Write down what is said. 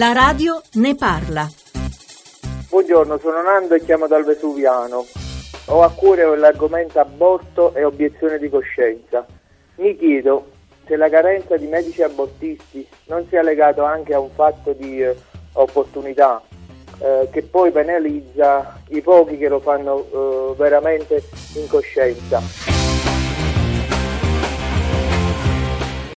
La radio ne parla. Buongiorno, sono Nando e chiamo dal Vesuviano. Ho a cuore l'argomento aborto e obiezione di coscienza. Mi chiedo se la carenza di medici abortisti non sia legata anche a un fatto di eh, opportunità eh, che poi penalizza i pochi che lo fanno eh, veramente in coscienza.